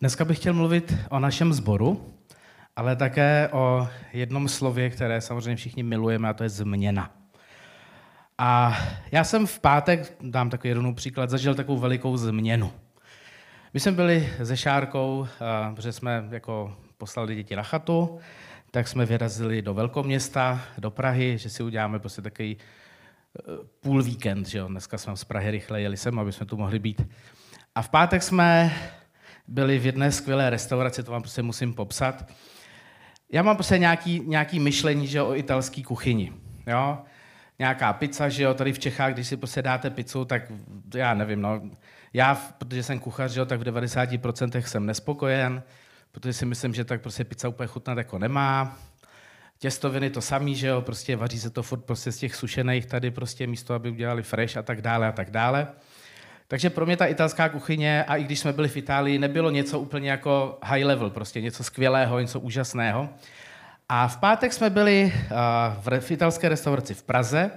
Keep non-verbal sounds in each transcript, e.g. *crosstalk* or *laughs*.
Dneska bych chtěl mluvit o našem sboru, ale také o jednom slově, které samozřejmě všichni milujeme, a to je změna. A já jsem v pátek, dám takový jeden příklad, zažil takovou velikou změnu. My jsme byli se Šárkou, eh, protože jsme jako poslali děti na chatu, tak jsme vyrazili do velkoměsta, do Prahy, že si uděláme prostě takový eh, půl víkend, že jo? Dneska jsme z Prahy rychle jeli sem, aby jsme tu mohli být. A v pátek jsme byli v jedné skvělé restauraci, to vám prostě musím popsat. Já mám prostě nějaký, nějaký myšlení že jo, o italské kuchyni. Jo? Nějaká pizza, že jo, tady v Čechách, když si prostě dáte pizzu, tak já nevím, no. Já, protože jsem kuchař, že jo, tak v 90% jsem nespokojen, protože si myslím, že tak prostě pizza úplně chutnat jako nemá. Těstoviny to samý, že jo, prostě vaří se to furt prostě z těch sušených tady prostě místo, aby udělali fresh a tak dále a tak dále. Takže pro mě ta italská kuchyně, a i když jsme byli v Itálii, nebylo něco úplně jako high level, prostě něco skvělého, něco úžasného. A v pátek jsme byli v italské restauraci v Praze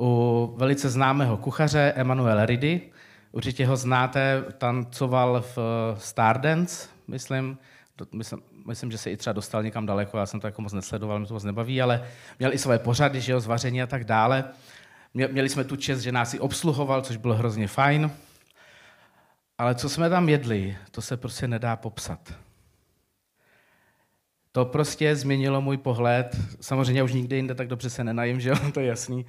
u velice známého kuchaře Emanuele Ridi. Určitě ho znáte, tancoval v Stardance, myslím. myslím. Myslím, že se i třeba dostal někam daleko, já jsem to jako moc nesledoval, mě to moc nebaví, ale měl i své pořady, že jo, zvaření a tak dále. Měli jsme tu čest, že nás i obsluhoval, což bylo hrozně fajn. Ale co jsme tam jedli, to se prostě nedá popsat. To prostě změnilo můj pohled. Samozřejmě už nikdy jinde tak dobře se nenajím, že jo, *laughs* to je jasný.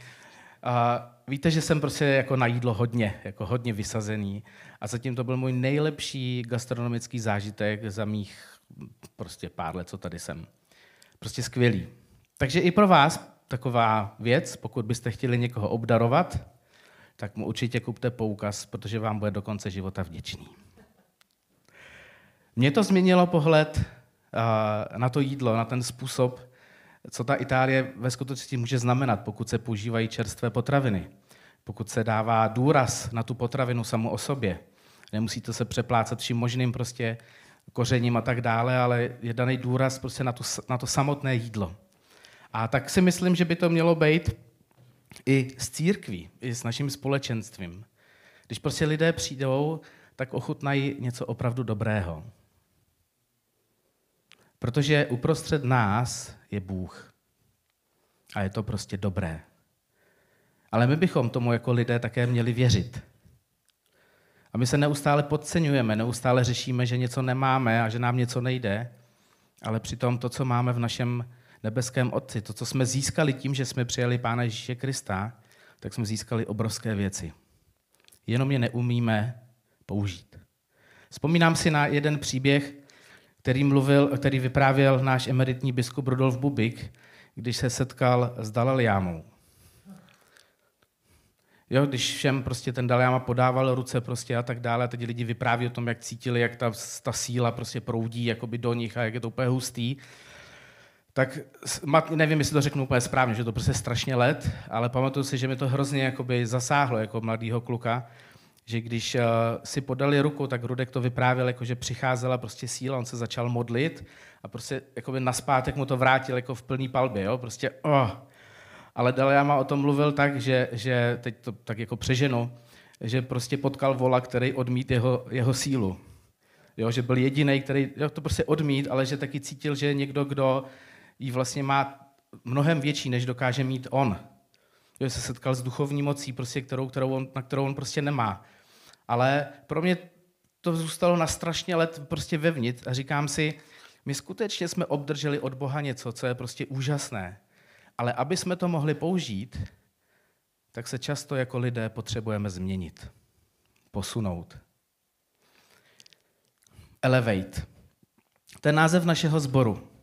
A víte, že jsem prostě jako na jídlo hodně, jako hodně vysazený. A zatím to byl můj nejlepší gastronomický zážitek za mých prostě pár let, co tady jsem. Prostě skvělý. Takže i pro vás taková věc, pokud byste chtěli někoho obdarovat, tak mu určitě kupte poukaz, protože vám bude do konce života vděčný. Mě to změnilo pohled na to jídlo, na ten způsob, co ta Itálie ve skutečnosti může znamenat, pokud se používají čerstvé potraviny, pokud se dává důraz na tu potravinu samu o sobě. Nemusí to se přeplácat vším možným prostě kořením a tak dále, ale je daný důraz prostě na, tu, na to samotné jídlo. A tak si myslím, že by to mělo být i s církví, i s naším společenstvím. Když prostě lidé přijdou, tak ochutnají něco opravdu dobrého. Protože uprostřed nás je Bůh. A je to prostě dobré. Ale my bychom tomu jako lidé také měli věřit. A my se neustále podceňujeme, neustále řešíme, že něco nemáme a že nám něco nejde, ale přitom to, co máme v našem nebeském Otci, to, co jsme získali tím, že jsme přijali Pána Ježíše Krista, tak jsme získali obrovské věci. Jenom je neumíme použít. Vzpomínám si na jeden příběh, který, mluvil, který vyprávěl náš emeritní biskup Rudolf Bubik, když se setkal s Dalaliámou. Jo, když všem prostě ten Dalajama podával ruce prostě a tak dále, teď lidi vypráví o tom, jak cítili, jak ta, ta síla prostě proudí jakoby do nich a jak je to úplně hustý tak nevím, jestli to řeknu úplně správně, že to prostě strašně let, ale pamatuju si, že mi to hrozně jakoby zasáhlo jako mladýho kluka, že když uh, si podali ruku, tak Rudek to vyprávěl, jako že přicházela prostě síla, on se začal modlit a prostě jakoby naspátek mu to vrátil jako v plný palbě, jo? prostě oh. Ale Dalajama o tom mluvil tak, že, že teď to tak jako přeženu, že prostě potkal vola, který odmít jeho, jeho sílu. Jo, že byl jediný, který jo, to prostě odmít, ale že taky cítil, že někdo, kdo ji vlastně má mnohem větší, než dokáže mít on. Že se setkal s duchovní mocí, prostě, kterou, kterou on, na kterou on prostě nemá. Ale pro mě to zůstalo na strašně let prostě vevnitř a říkám si, my skutečně jsme obdrželi od Boha něco, co je prostě úžasné. Ale aby jsme to mohli použít, tak se často jako lidé potřebujeme změnit, posunout. Elevate. To je název našeho sboru.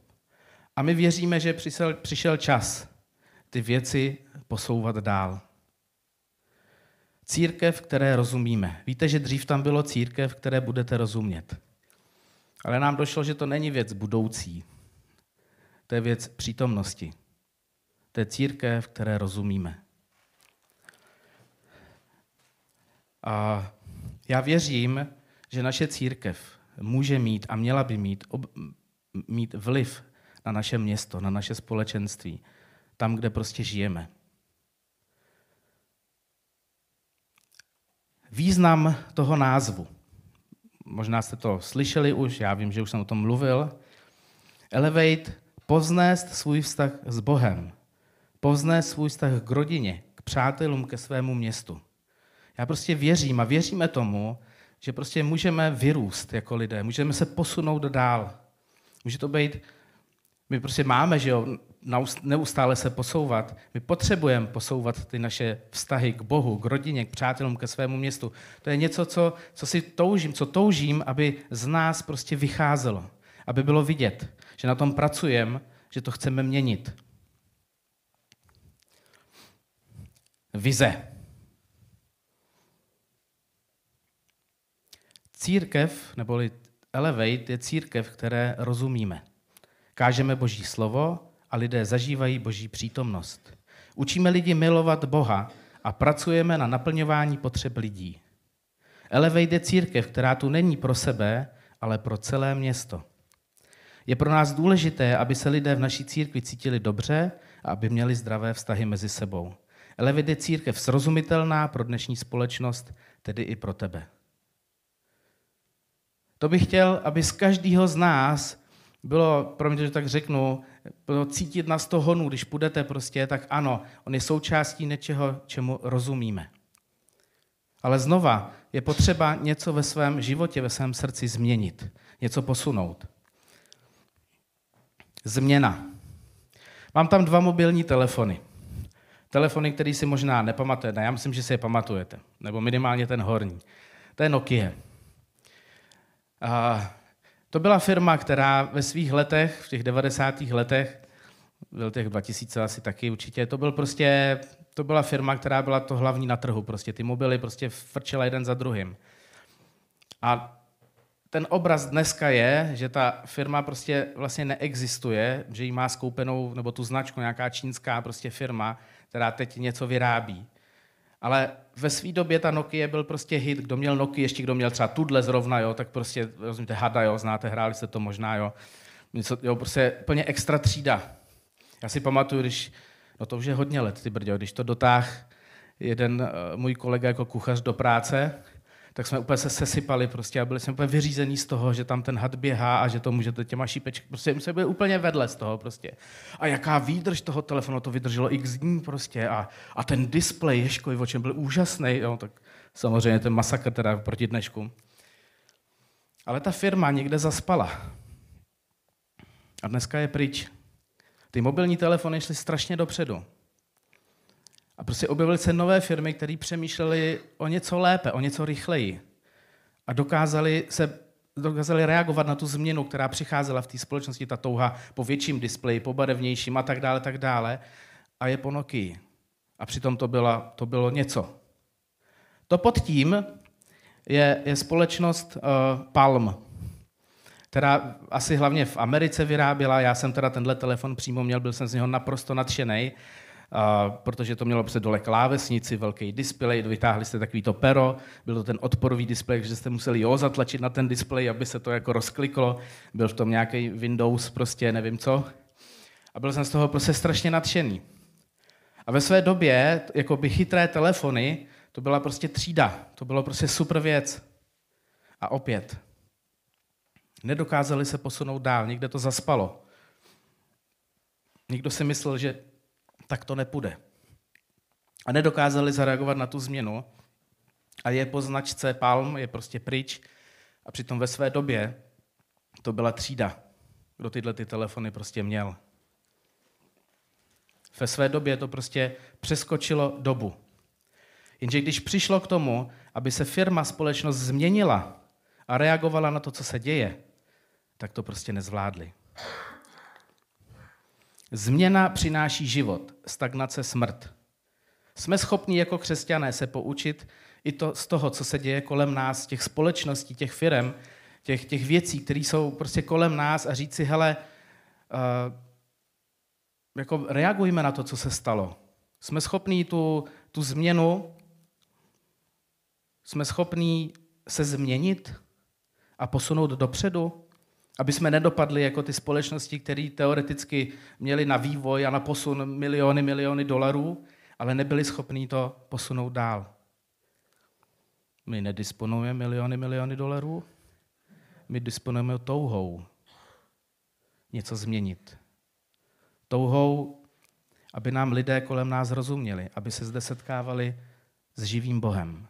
A my věříme, že přišel, přišel čas ty věci posouvat dál. Církev, které rozumíme. Víte, že dřív tam bylo církev, které budete rozumět. Ale nám došlo, že to není věc budoucí. To je věc přítomnosti. To je církev, které rozumíme. A já věřím, že naše církev může mít a měla by mít, ob, mít vliv na naše město, na naše společenství, tam, kde prostě žijeme. Význam toho názvu. možná jste to slyšeli už, já vím, že už jsem o tom mluvil. Elevate, poznést svůj vztah s Bohem. Poznést svůj vztah k rodině, k přátelům, ke svému městu. Já prostě věřím a věříme tomu, že prostě můžeme vyrůst jako lidé, můžeme se posunout dál. Může to být, my prostě máme, že jo, neustále se posouvat. My potřebujeme posouvat ty naše vztahy k Bohu, k rodině, k přátelům, ke svému městu. To je něco, co, co si toužím, co toužím, aby z nás prostě vycházelo. Aby bylo vidět, že na tom pracujeme, že to chceme měnit. Vize. Církev, neboli Elevate, je církev, které rozumíme. Kážeme Boží slovo a lidé zažívají Boží přítomnost. Učíme lidi milovat Boha a pracujeme na naplňování potřeb lidí. Elevate je církev, která tu není pro sebe, ale pro celé město. Je pro nás důležité, aby se lidé v naší církvi cítili dobře a aby měli zdravé vztahy mezi sebou. Elevate je církev srozumitelná pro dnešní společnost, tedy i pro tebe. To bych chtěl, aby z každého z nás bylo, pro mě, že tak řeknu, bylo cítit na sto honů, když půjdete prostě, tak ano, on je součástí něčeho, čemu rozumíme. Ale znova, je potřeba něco ve svém životě, ve svém srdci změnit, něco posunout. Změna. Mám tam dva mobilní telefony. Telefony, které si možná nepamatujete. Já myslím, že si je pamatujete. Nebo minimálně ten horní. To je Nokia. A to byla firma, která ve svých letech, v těch 90. letech, byl těch 2000 asi taky určitě, to byl prostě, to byla firma, která byla to hlavní na trhu, prostě ty mobily prostě frčela jeden za druhým. A ten obraz dneska je, že ta firma prostě vlastně neexistuje, že jí má skoupenou, nebo tu značku nějaká čínská prostě firma, která teď něco vyrábí. Ale ve své době ta Nokia byl prostě hit, kdo měl Nokia, ještě kdo měl třeba tudle zrovna, jo, tak prostě, rozumíte, Hada, jo, znáte, hráli jste to možná, jo. Něco, jo, prostě plně extra třída. Já si pamatuju, když, no to už je hodně let, ty brďo, když to dotáh jeden uh, můj kolega jako kuchař do práce, tak jsme úplně se sesypali prostě a byli jsme úplně vyřízení z toho, že tam ten had běhá a že to můžete těma šípečky, prostě jsme byli úplně vedle z toho prostě. A jaká výdrž toho telefonu, to vydrželo x dní prostě a, a ten displej Ježkovi o čem byl úžasný, jo, tak samozřejmě ten masakr teda proti dnešku. Ale ta firma někde zaspala. A dneska je pryč. Ty mobilní telefony šly strašně dopředu. A prostě objevily se nové firmy, které přemýšlely o něco lépe, o něco rychleji. A dokázali se dokázali reagovat na tu změnu, která přicházela v té společnosti, ta touha po větším displeji, po barevnějším a tak dále, tak dále. A je po Nokii. A přitom to, byla, to bylo něco. To pod tím je, je společnost uh, Palm, která asi hlavně v Americe vyráběla. Já jsem teda tenhle telefon přímo měl, byl jsem z něho naprosto nadšený protože to mělo prostě dole klávesnici, velký displej, vytáhli jste takový to pero, byl to ten odporový displej, že jste museli jo zatlačit na ten displej, aby se to jako rozkliklo, byl v tom nějaký Windows, prostě nevím co. A byl jsem z toho prostě strašně nadšený. A ve své době, jako by chytré telefony, to byla prostě třída, to bylo prostě super věc. A opět, nedokázali se posunout dál, někde to zaspalo. Někdo si myslel, že tak to nepůjde. A nedokázali zareagovat na tu změnu a je po značce Palm, je prostě pryč a přitom ve své době to byla třída, kdo tyhle ty telefony prostě měl. Ve své době to prostě přeskočilo dobu. Jenže když přišlo k tomu, aby se firma, společnost změnila a reagovala na to, co se děje, tak to prostě nezvládli. Změna přináší život, stagnace smrt. Jsme schopni jako křesťané se poučit i to, z toho, co se děje kolem nás, těch společností, těch firm, těch, těch věcí, které jsou prostě kolem nás a říct si, hele, uh, jako reagujme na to, co se stalo. Jsme schopní tu, tu změnu, jsme schopní se změnit a posunout dopředu. Aby jsme nedopadli jako ty společnosti, které teoreticky měly na vývoj a na posun miliony, miliony dolarů, ale nebyli schopní to posunout dál. My nedisponujeme miliony, miliony dolarů, my disponujeme touhou něco změnit. Touhou, aby nám lidé kolem nás rozuměli, aby se zde setkávali s živým Bohem.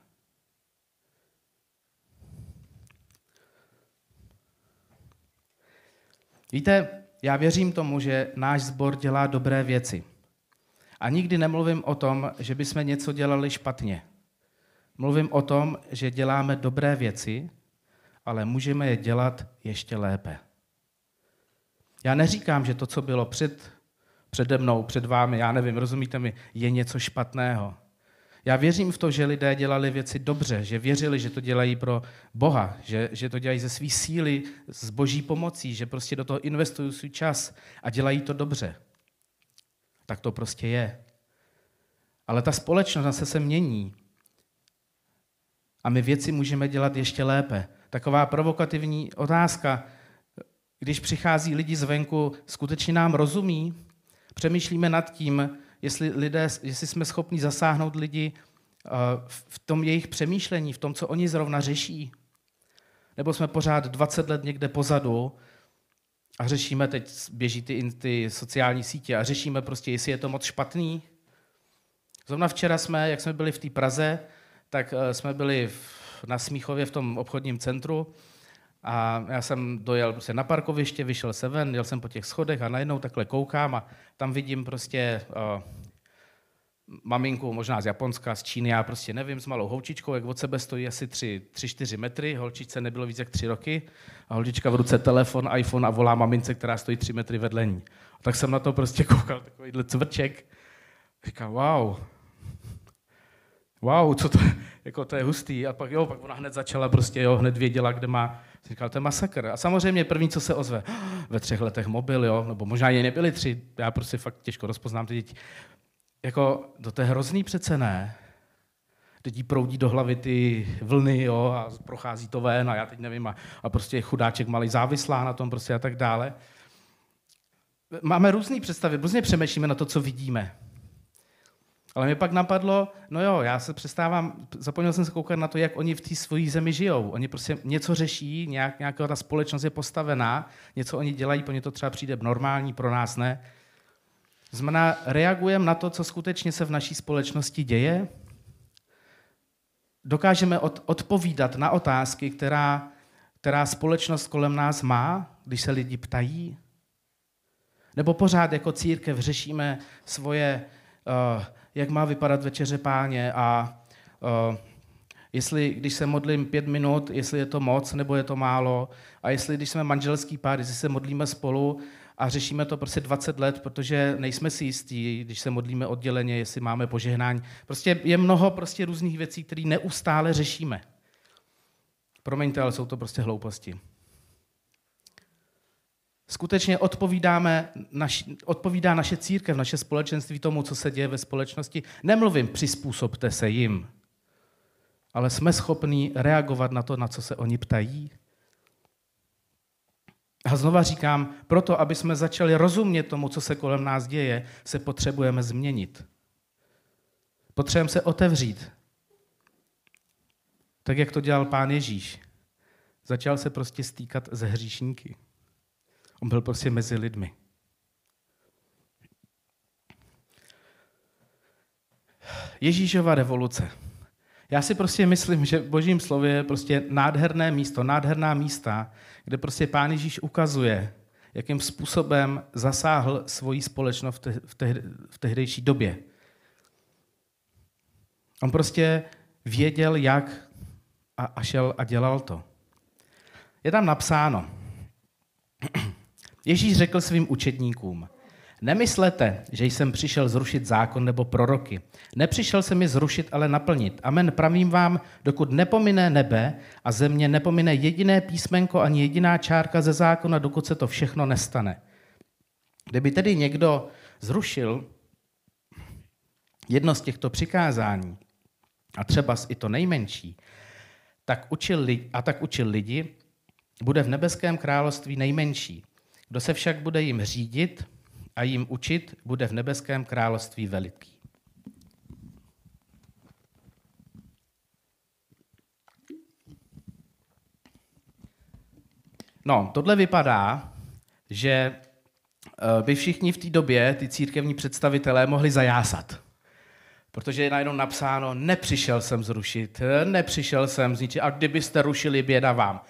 Víte, já věřím tomu, že náš sbor dělá dobré věci. A nikdy nemluvím o tom, že bychom něco dělali špatně. Mluvím o tom, že děláme dobré věci, ale můžeme je dělat ještě lépe. Já neříkám, že to, co bylo před, přede mnou, před vámi, já nevím, rozumíte mi, je něco špatného. Já věřím v to, že lidé dělali věci dobře, že věřili, že to dělají pro Boha, že, že to dělají ze své síly, s boží pomocí, že prostě do toho investují svůj čas a dělají to dobře. Tak to prostě je. Ale ta společnost zase se mění. A my věci můžeme dělat ještě lépe. Taková provokativní otázka, když přichází lidi zvenku, skutečně nám rozumí? Přemýšlíme nad tím, jestli, lidé, jestli jsme schopni zasáhnout lidi eh, v tom jejich přemýšlení, v tom, co oni zrovna řeší. Nebo jsme pořád 20 let někde pozadu a řešíme, teď běží ty, ty sociální sítě a řešíme prostě, jestli je to moc špatný. Zrovna včera jsme, jak jsme byli v té Praze, tak eh, jsme byli na Smíchově v tom obchodním centru a já jsem dojel prostě na parkoviště, vyšel se ven, jel jsem po těch schodech a najednou takhle koukám a tam vidím prostě uh, maminku, možná z Japonska, z Číny, já prostě nevím, s malou holčičkou, jak od sebe stojí asi 3-4 metry, holčičce nebylo víc jak 3 roky a holčička v ruce telefon, iPhone a volá mamince, která stojí 3 metry vedle ní. A tak jsem na to prostě *laughs* koukal, takovýhle cvrček. Říkám, wow, wow, co to, *laughs* jako to je hustý. A pak jo, pak ona hned začala prostě, jo, hned věděla, kde má Říkal, to je masakr. A samozřejmě první, co se ozve, ve třech letech mobil, jo, nebo možná je nebyly tři, já prostě fakt těžko rozpoznám ty děti. Jako, to je hrozný přece ne. Teď proudí do hlavy ty vlny, jo, a prochází to ven a já teď nevím, a, a prostě chudáček malý závislá na tom prostě a tak dále. Máme různé představy, různě přemýšlíme na to, co vidíme. Ale mi pak napadlo, no jo, já se přestávám, zapomněl jsem se koukat na to, jak oni v té svojí zemi žijou. Oni prostě něco řeší, nějak, nějaká ta společnost je postavená, něco oni dělají, pro ně to třeba přijde normální, pro nás ne. Znamená, reagujeme na to, co skutečně se v naší společnosti děje, dokážeme od, odpovídat na otázky, která, která společnost kolem nás má, když se lidi ptají, nebo pořád jako církev řešíme svoje uh, jak má vypadat večeře páně a uh, jestli, když se modlím pět minut, jestli je to moc nebo je to málo a jestli, když jsme manželský pár, jestli se modlíme spolu a řešíme to prostě 20 let, protože nejsme si jistí, když se modlíme odděleně, jestli máme požehnání. Prostě je mnoho prostě různých věcí, které neustále řešíme. Promiňte, ale jsou to prostě hlouposti skutečně odpovídáme, naš, odpovídá naše církev, naše společenství tomu, co se děje ve společnosti. Nemluvím, přizpůsobte se jim, ale jsme schopni reagovat na to, na co se oni ptají. A znova říkám, proto, aby jsme začali rozumět tomu, co se kolem nás děje, se potřebujeme změnit. Potřebujeme se otevřít. Tak, jak to dělal pán Ježíš. Začal se prostě stýkat ze hříšníky. On byl prostě mezi lidmi. Ježíšova revoluce. Já si prostě myslím, že v božím slově je prostě nádherné místo, nádherná místa, kde prostě pán Ježíš ukazuje, jakým způsobem zasáhl svoji společnost v, te, v, te, v tehdejší době. On prostě věděl, jak a šel a dělal to. Je tam napsáno, Ježíš řekl svým učedníkům, Nemyslete, že jsem přišel zrušit zákon nebo proroky. Nepřišel jsem je zrušit, ale naplnit. Amen, pravím vám, dokud nepomine nebe a země, nepomine jediné písmenko ani jediná čárka ze zákona, dokud se to všechno nestane. Kdyby tedy někdo zrušil jedno z těchto přikázání, a třeba i to nejmenší, tak učil, a tak učil lidi, bude v nebeském království nejmenší. Kdo se však bude jim řídit a jim učit, bude v nebeském království veliký. No, tohle vypadá, že eh, by všichni v té době, ty církevní představitelé, mohli zajásat. Protože je najednou napsáno, nepřišel jsem zrušit, nepřišel jsem zničit, a kdybyste rušili, běda vám.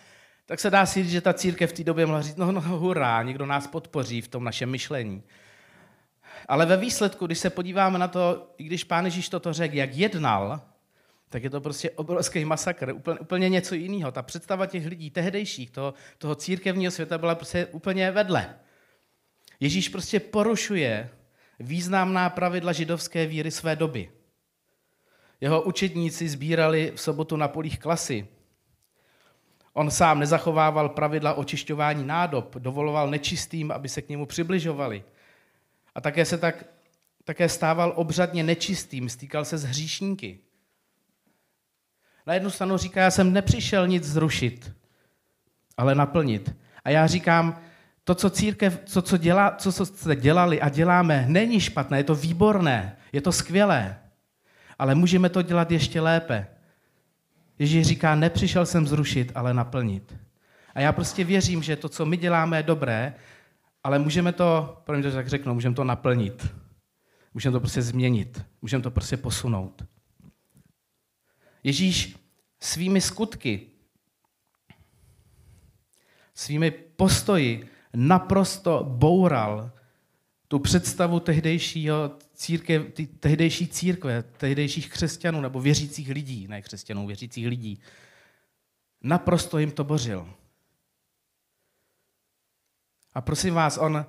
Tak se dá si říct, že ta církev v té době mohla říct, no, no hurá, někdo nás podpoří v tom našem myšlení. Ale ve výsledku, když se podíváme na to, i když pán Ježíš toto řekl, jak jednal, tak je to prostě obrovský masakr, úplně, úplně něco jiného. Ta představa těch lidí tehdejších, toho, toho církevního světa byla prostě úplně vedle. Ježíš prostě porušuje významná pravidla židovské víry své doby. Jeho učedníci sbírali v sobotu na polích klasy. On sám nezachovával pravidla očišťování nádob, dovoloval nečistým, aby se k němu přibližovali. A také se tak také stával obřadně nečistým, stýkal se s hříšníky. Na jednu stranu říká, já jsem nepřišel nic zrušit, ale naplnit. A já říkám, to, co církev, to, co, dělá, co, co jste dělali a děláme, není špatné, je to výborné, je to skvělé, ale můžeme to dělat ještě lépe. Ježíš říká, nepřišel jsem zrušit, ale naplnit. A já prostě věřím, že to, co my děláme, je dobré, ale můžeme to, mě to tak řeknu, můžeme to naplnit. Můžeme to prostě změnit. Můžeme to prostě posunout. Ježíš svými skutky, svými postoji naprosto boural tu představu tehdejšího církev, tehdejší církve, tehdejších křesťanů nebo věřících lidí, ne křesťanů, věřících lidí. Naprosto jim to bořil. A prosím vás, on,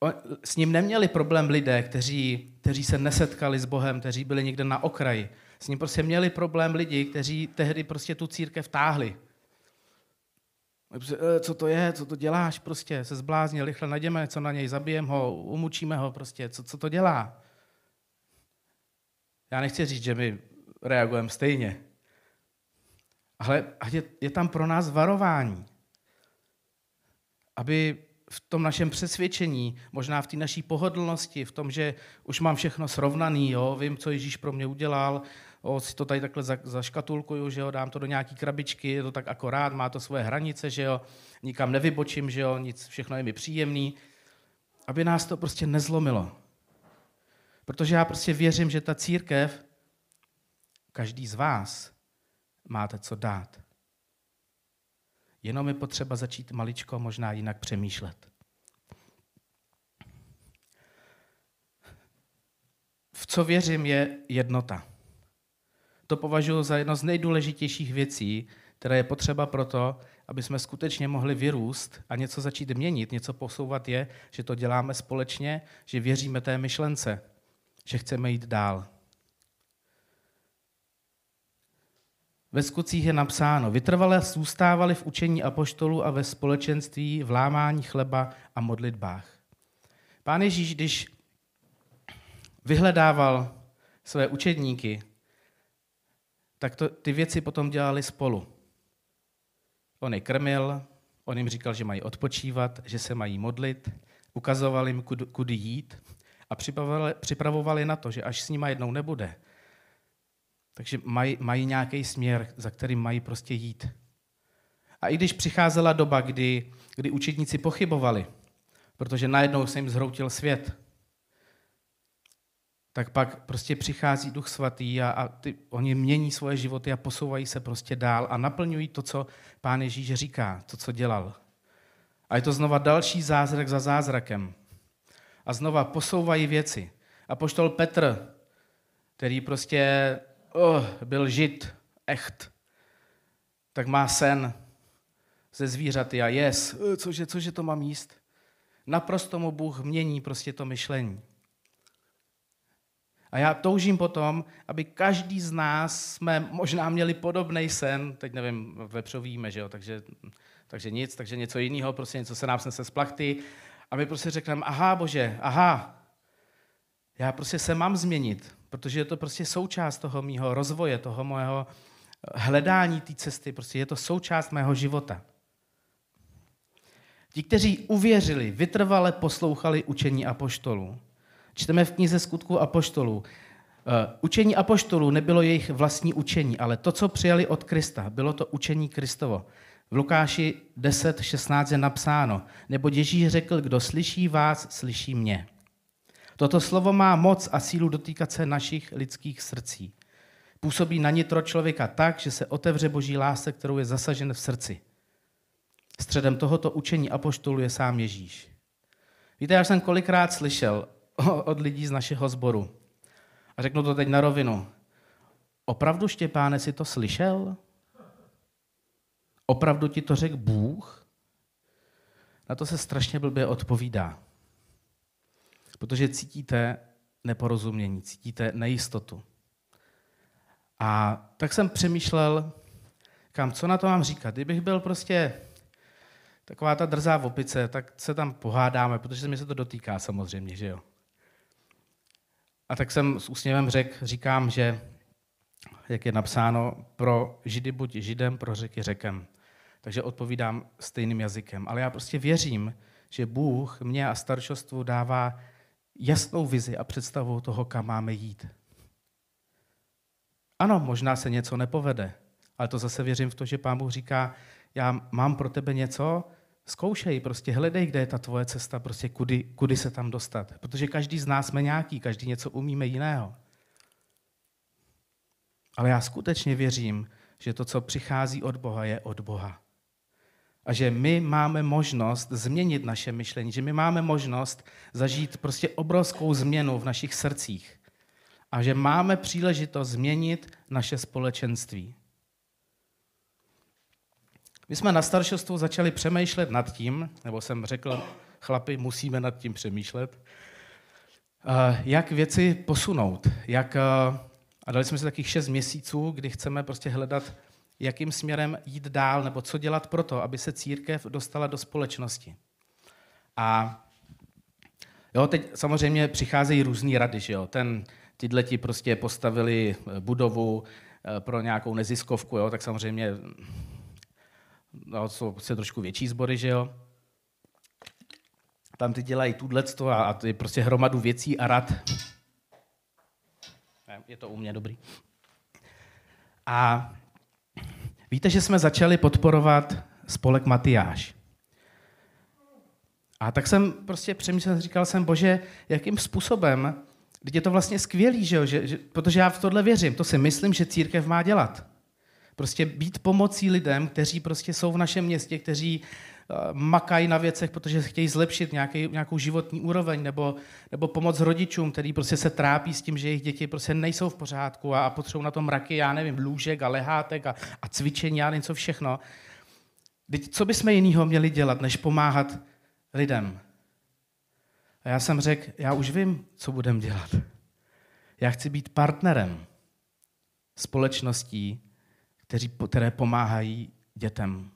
on, s ním neměli problém lidé, kteří, kteří se nesetkali s Bohem, kteří byli někde na okraji. S ním prostě měli problém lidi, kteří tehdy prostě tu církev táhli. E, co to je, co to děláš, prostě se zbláznil, rychle najdeme co na něj, zabijeme ho, umučíme ho, prostě, co, co to dělá. Já nechci říct, že my reagujeme stejně, ale je, je tam pro nás varování, aby v tom našem přesvědčení, možná v té naší pohodlnosti, v tom, že už mám všechno srovnaný, jo, vím, co Ježíš pro mě udělal, o, si to tady takhle za, zaškatulkuju, že jo, dám to do nějaký krabičky, je to tak akorát, má to svoje hranice, že jo, nikam nevybočím, že jo, nic, všechno je mi příjemný, aby nás to prostě nezlomilo. Protože já prostě věřím, že ta církev, každý z vás, máte co dát. Jenom je potřeba začít maličko možná jinak přemýšlet. V co věřím je jednota. To považuji za jedno z nejdůležitějších věcí, které je potřeba proto, aby jsme skutečně mohli vyrůst a něco začít měnit, něco posouvat je, že to děláme společně, že věříme té myšlence, že chceme jít dál. Ve skutcích je napsáno, vytrvale zůstávali v učení apoštolů a ve společenství, v lámání chleba a modlitbách. Pán Ježíš, když vyhledával své učedníky, tak to, ty věci potom dělali spolu. On je krmil, on jim říkal, že mají odpočívat, že se mají modlit, ukazoval jim, kudy jít a připravovali, připravovali na to, že až s nima jednou nebude, takže mají, mají nějaký směr, za kterým mají prostě jít. A i když přicházela doba, kdy, kdy učedníci pochybovali, protože najednou se jim zhroutil svět, tak pak prostě přichází Duch Svatý a, a ty, oni mění svoje životy a posouvají se prostě dál a naplňují to, co Pán Ježíš říká, to, co dělal. A je to znova další zázrak za zázrakem. A znova posouvají věci. A poštol Petr, který prostě oh, byl žid, echt, tak má sen ze zvířaty a jes, eh, cože, cože to mám jíst? Naprosto mu Bůh mění prostě to myšlení. A já toužím potom, aby každý z nás jsme možná měli podobný sen, teď nevím, vepřovíme, že jo, takže, takže nic, takže něco jiného, prostě něco se nám snese z plachty. A my prostě řekneme, aha, bože, aha, já prostě se mám změnit, protože je to prostě součást toho mého rozvoje, toho mého hledání té cesty, prostě je to součást mého života. Ti, kteří uvěřili, vytrvale poslouchali učení apoštolů. Čteme v knize skutků apoštolů. Eh, učení apoštolů nebylo jejich vlastní učení, ale to, co přijali od Krista, bylo to učení Kristovo. V Lukáši 10.16 je napsáno, nebo Ježíš řekl, kdo slyší vás, slyší mě. Toto slovo má moc a sílu dotýkat se našich lidských srdcí. Působí na nitro člověka tak, že se otevře boží lásce, kterou je zasažen v srdci. Středem tohoto učení apoštolu je sám Ježíš. Víte, já jsem kolikrát slyšel od lidí z našeho sboru, a řeknu to teď na rovinu, opravdu Štěpáne si to slyšel? Opravdu ti to řekl Bůh? Na to se strašně blbě odpovídá. Protože cítíte neporozumění, cítíte nejistotu. A tak jsem přemýšlel, kam, co na to mám říkat. Kdybych byl prostě taková ta drzá opice, tak se tam pohádáme, protože se mi se to dotýká samozřejmě, že jo. A tak jsem s úsměvem řek, říkám, že, jak je napsáno, pro Židy buď Židem, pro řeky řekem. Takže odpovídám stejným jazykem. Ale já prostě věřím, že Bůh mě a staršostvu dává jasnou vizi a představu toho, kam máme jít. Ano, možná se něco nepovede, ale to zase věřím v to, že Pán Bůh říká, já mám pro tebe něco, zkoušej, prostě hledej, kde je ta tvoje cesta, prostě kudy, kudy se tam dostat. Protože každý z nás jsme nějaký, každý něco umíme jiného. Ale já skutečně věřím, že to, co přichází od Boha, je od Boha. A že my máme možnost změnit naše myšlení, že my máme možnost zažít prostě obrovskou změnu v našich srdcích. A že máme příležitost změnit naše společenství. My jsme na staršostvu začali přemýšlet nad tím, nebo jsem řekl, chlapi, musíme nad tím přemýšlet, eh, jak věci posunout. Jak, eh, a dali jsme si takých šest měsíců, kdy chceme prostě hledat, jakým směrem jít dál, nebo co dělat pro to, aby se církev dostala do společnosti. A jo, teď samozřejmě přicházejí různé rady, že jo. Ten, tyhle ti prostě postavili budovu eh, pro nějakou neziskovku, jo, tak samozřejmě no, jsou prostě trošku větší sbory, že jo. Tam ty dělají tudlectvo a, a je prostě hromadu věcí a rad. Je to u mě dobrý. A víte, že jsme začali podporovat spolek Matyáš. A tak jsem prostě přemýšlel, říkal jsem, bože, jakým způsobem, teď je to vlastně skvělý, že jo? Že, že, protože já v tohle věřím, to si myslím, že církev má dělat. Prostě být pomocí lidem, kteří prostě jsou v našem městě, kteří makají na věcech, protože chtějí zlepšit nějaký, nějakou životní úroveň, nebo, nebo pomoc rodičům, kteří prostě se trápí s tím, že jejich děti prostě nejsou v pořádku a, a potřebují na tom mraky, já nevím, lůžek a lehátek a, a cvičení, já nevím co všechno. Teď co bychom jinýho měli dělat, než pomáhat lidem? A já jsem řekl, já už vím, co budem dělat. Já chci být partnerem společností, které pomáhají dětem,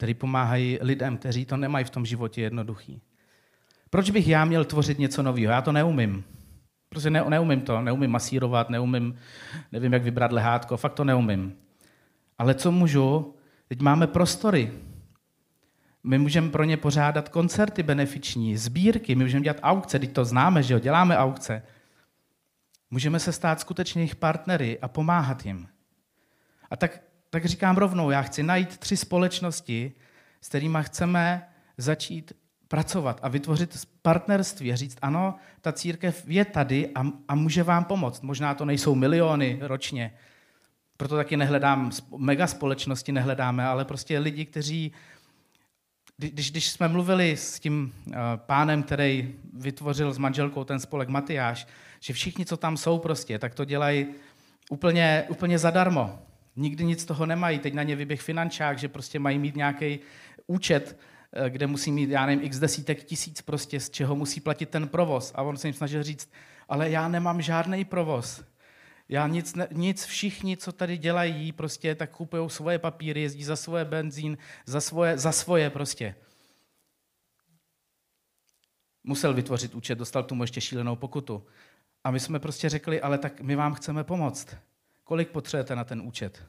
kteří pomáhají lidem, kteří to nemají v tom životě jednoduchý. Proč bych já měl tvořit něco nového? Já to neumím. Prostě ne, neumím to, neumím masírovat, neumím, nevím, jak vybrat lehátko, fakt to neumím. Ale co můžu? Teď máme prostory. My můžeme pro ně pořádat koncerty benefiční, sbírky, my můžeme dělat aukce, teď to známe, že jo, děláme aukce. Můžeme se stát skutečně jejich partnery a pomáhat jim. A tak, tak říkám rovnou, já chci najít tři společnosti, s kterými chceme začít pracovat a vytvořit partnerství a říct, ano, ta církev je tady a, a může vám pomoct. Možná to nejsou miliony ročně, proto taky nehledám, mega společnosti nehledáme, ale prostě lidi, kteří, když, když jsme mluvili s tím uh, pánem, který vytvořil s manželkou ten spolek Matyáš, že všichni, co tam jsou prostě, tak to dělají úplně, úplně zadarmo nikdy nic z toho nemají. Teď na ně vyběh finančák, že prostě mají mít nějaký účet, eh, kde musí mít, já nevím, x desítek tisíc prostě, z čeho musí platit ten provoz. A on se jim snažil říct, ale já nemám žádný provoz. Já nic, nic, všichni, co tady dělají, prostě tak kupují svoje papíry, jezdí za svoje benzín, za svoje, za svoje prostě. Musel vytvořit účet, dostal tomu ještě šílenou pokutu. A my jsme prostě řekli, ale tak my vám chceme pomoct. Kolik potřebujete na ten účet?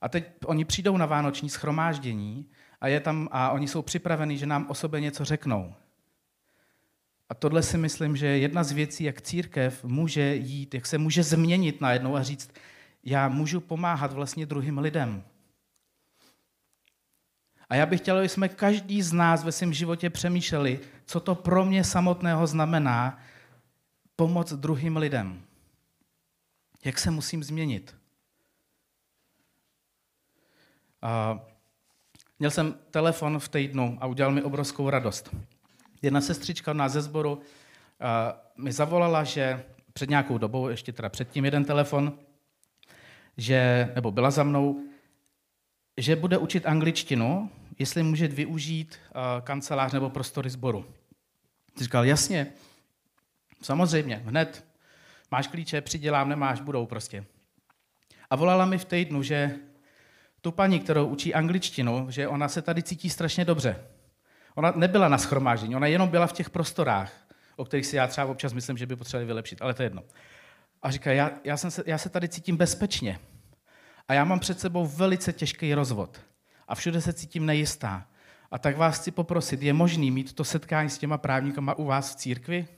A teď oni přijdou na vánoční schromáždění a, je tam, a oni jsou připraveni, že nám o sobě něco řeknou. A tohle si myslím, že je jedna z věcí, jak církev může jít, jak se může změnit najednou a říct, já můžu pomáhat vlastně druhým lidem. A já bych chtěl, aby jsme každý z nás ve svém životě přemýšleli, co to pro mě samotného znamená pomoc druhým lidem. Jak se musím změnit? A měl jsem telefon v týdnu a udělal mi obrovskou radost. Jedna sestřička nás ze sboru mi zavolala, že před nějakou dobou, ještě teda předtím jeden telefon, že, nebo byla za mnou, že bude učit angličtinu, jestli může využít kancelář nebo prostory sboru. Říkal, jasně, samozřejmě, hned, máš klíče, přidělám, nemáš, budou prostě. A volala mi v týdnu, že tu paní, kterou učí angličtinu, že ona se tady cítí strašně dobře. Ona nebyla na schromáždění, ona jenom byla v těch prostorách, o kterých si já třeba občas myslím, že by potřebovali vylepšit, ale to je jedno. A říká, já, já, jsem se, já se tady cítím bezpečně. A já mám před sebou velice těžký rozvod. A všude se cítím nejistá. A tak vás chci poprosit, je možný mít to setkání s těma právníkama u vás v církvi?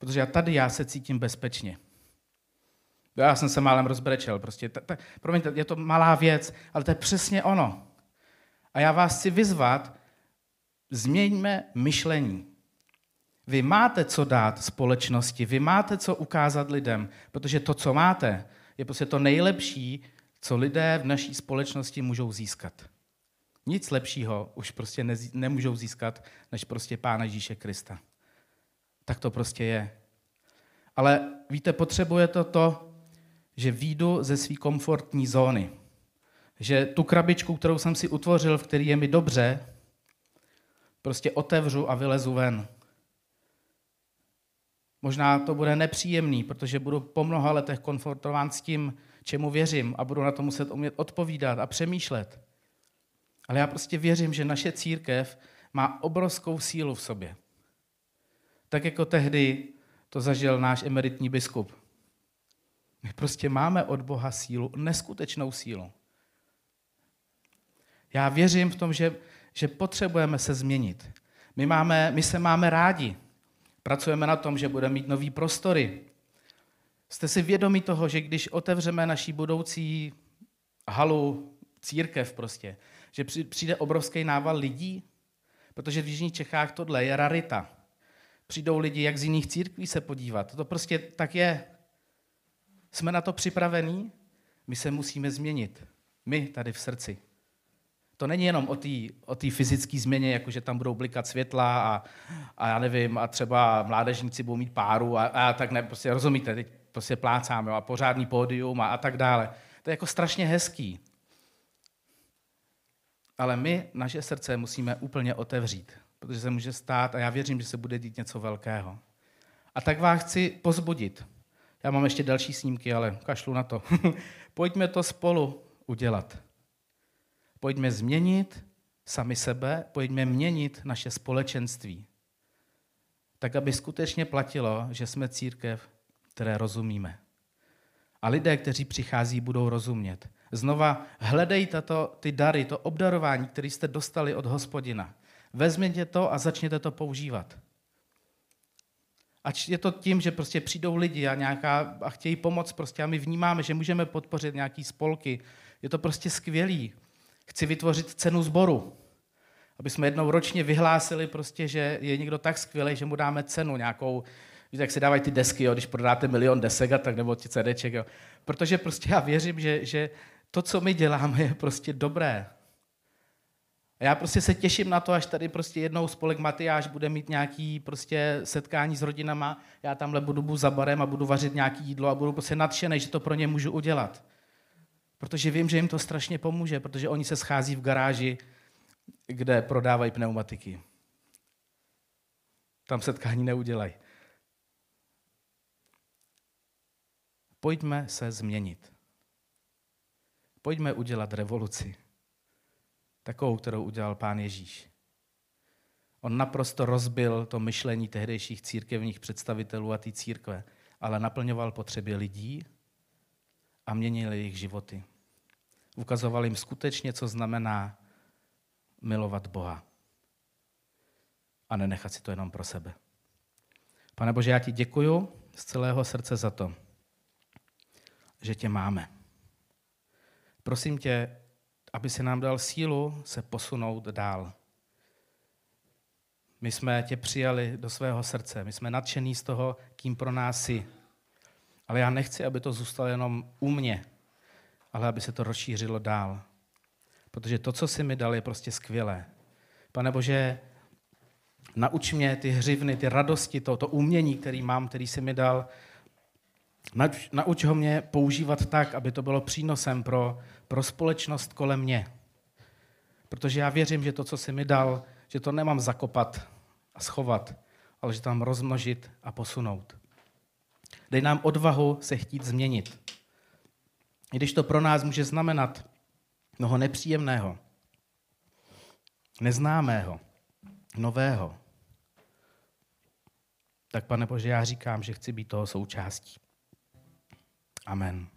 Protože já tady já se cítím bezpečně. Já jsem se málem rozbrečel. Prostě, ta, ta, promiňte, je to malá věc, ale to je přesně ono. A já vás chci vyzvat, změňme myšlení. Vy máte co dát společnosti, vy máte co ukázat lidem, protože to, co máte, je prostě to nejlepší, co lidé v naší společnosti můžou získat. Nic lepšího už prostě ne, nemůžou získat, než prostě Pána Ježíše Krista. Tak to prostě je. Ale víte, potřebuje to to, že výjdu ze své komfortní zóny. Že tu krabičku, kterou jsem si utvořil, v který je mi dobře, prostě otevřu a vylezu ven. Možná to bude nepříjemný, protože budu po mnoha letech konfrontován s tím, čemu věřím a budu na to muset umět odpovídat a přemýšlet. Ale já prostě věřím, že naše církev má obrovskou sílu v sobě. Tak jako tehdy to zažil náš emeritní biskup. My prostě máme od Boha sílu, neskutečnou sílu. Já věřím v tom, že, že potřebujeme se změnit. My, máme, my se máme rádi. Pracujeme na tom, že budeme mít nový prostory. Jste si vědomi toho, že když otevřeme naší budoucí halu, církev prostě, že přijde obrovský nával lidí? Protože v Jižních Čechách tohle je rarita. Přijdou lidi jak z jiných církví se podívat. To prostě tak je. Jsme na to připravení? My se musíme změnit. My tady v srdci. To není jenom o té o fyzické změně, jako že tam budou blikat světla a, a já nevím, a třeba mládežníci budou mít páru a, a tak ne, prostě rozumíte, teď prostě plácáme a pořádný pódium a, a tak dále. To je jako strašně hezký. Ale my naše srdce musíme úplně otevřít, protože se může stát, a já věřím, že se bude dít něco velkého. A tak vás chci pozbudit. Já mám ještě další snímky, ale kašlu na to. *laughs* Pojďme to spolu udělat. Pojďme změnit sami sebe, pojďme měnit naše společenství. Tak, aby skutečně platilo, že jsme církev, které rozumíme. A lidé, kteří přichází, budou rozumět. Znova hledej tato, ty dary, to obdarování, které jste dostali od hospodina. Vezměte to a začněte to používat. Ať je to tím, že prostě přijdou lidi a, nějaká, a chtějí pomoct prostě a my vnímáme, že můžeme podpořit nějaký spolky. Je to prostě skvělý. Chci vytvořit cenu sboru. Aby jsme jednou ročně vyhlásili prostě, že je někdo tak skvělý, že mu dáme cenu nějakou, víte, jak se dávají ty desky, jo, když prodáte milion desek a tak, nebo ti CDček, jo. Protože prostě já věřím, že, že to, co my děláme, je prostě dobré. A já prostě se těším na to, až tady prostě jednou spolek Matyáš bude mít nějaký prostě setkání s rodinama, já tamhle budu za barem a budu vařit nějaký jídlo a budu prostě nadšený, že to pro ně můžu udělat. Protože vím, že jim to strašně pomůže, protože oni se schází v garáži, kde prodávají pneumatiky. Tam setkání neudělají. Pojďme se změnit. Pojďme udělat revoluci. Takovou, kterou udělal pán Ježíš. On naprosto rozbil to myšlení tehdejších církevních představitelů a té církve, ale naplňoval potřeby lidí a měnil jejich životy. Ukazoval jim skutečně, co znamená milovat Boha a nenechat si to jenom pro sebe. Pane Bože, já ti děkuju z celého srdce za to, že tě máme. Prosím tě, aby se nám dal sílu se posunout dál. My jsme tě přijali do svého srdce, my jsme nadšení z toho, kým pro nás jsi. Ale já nechci, aby to zůstalo jenom u mě, ale aby se to rozšířilo dál. Protože to, co jsi mi dal, je prostě skvělé. Pane Bože, nauč mě ty hřivny, ty radosti, to, to umění, který mám, který jsi mi dal, nauč, nauč ho mě používat tak, aby to bylo přínosem pro, pro společnost kolem mě. Protože já věřím, že to, co jsi mi dal, že to nemám zakopat a schovat, ale že mám rozmnožit a posunout. Dej nám odvahu se chtít změnit. I když to pro nás může znamenat mnoho nepříjemného, neznámého, nového, tak pane Bože, já říkám, že chci být toho součástí. Amen.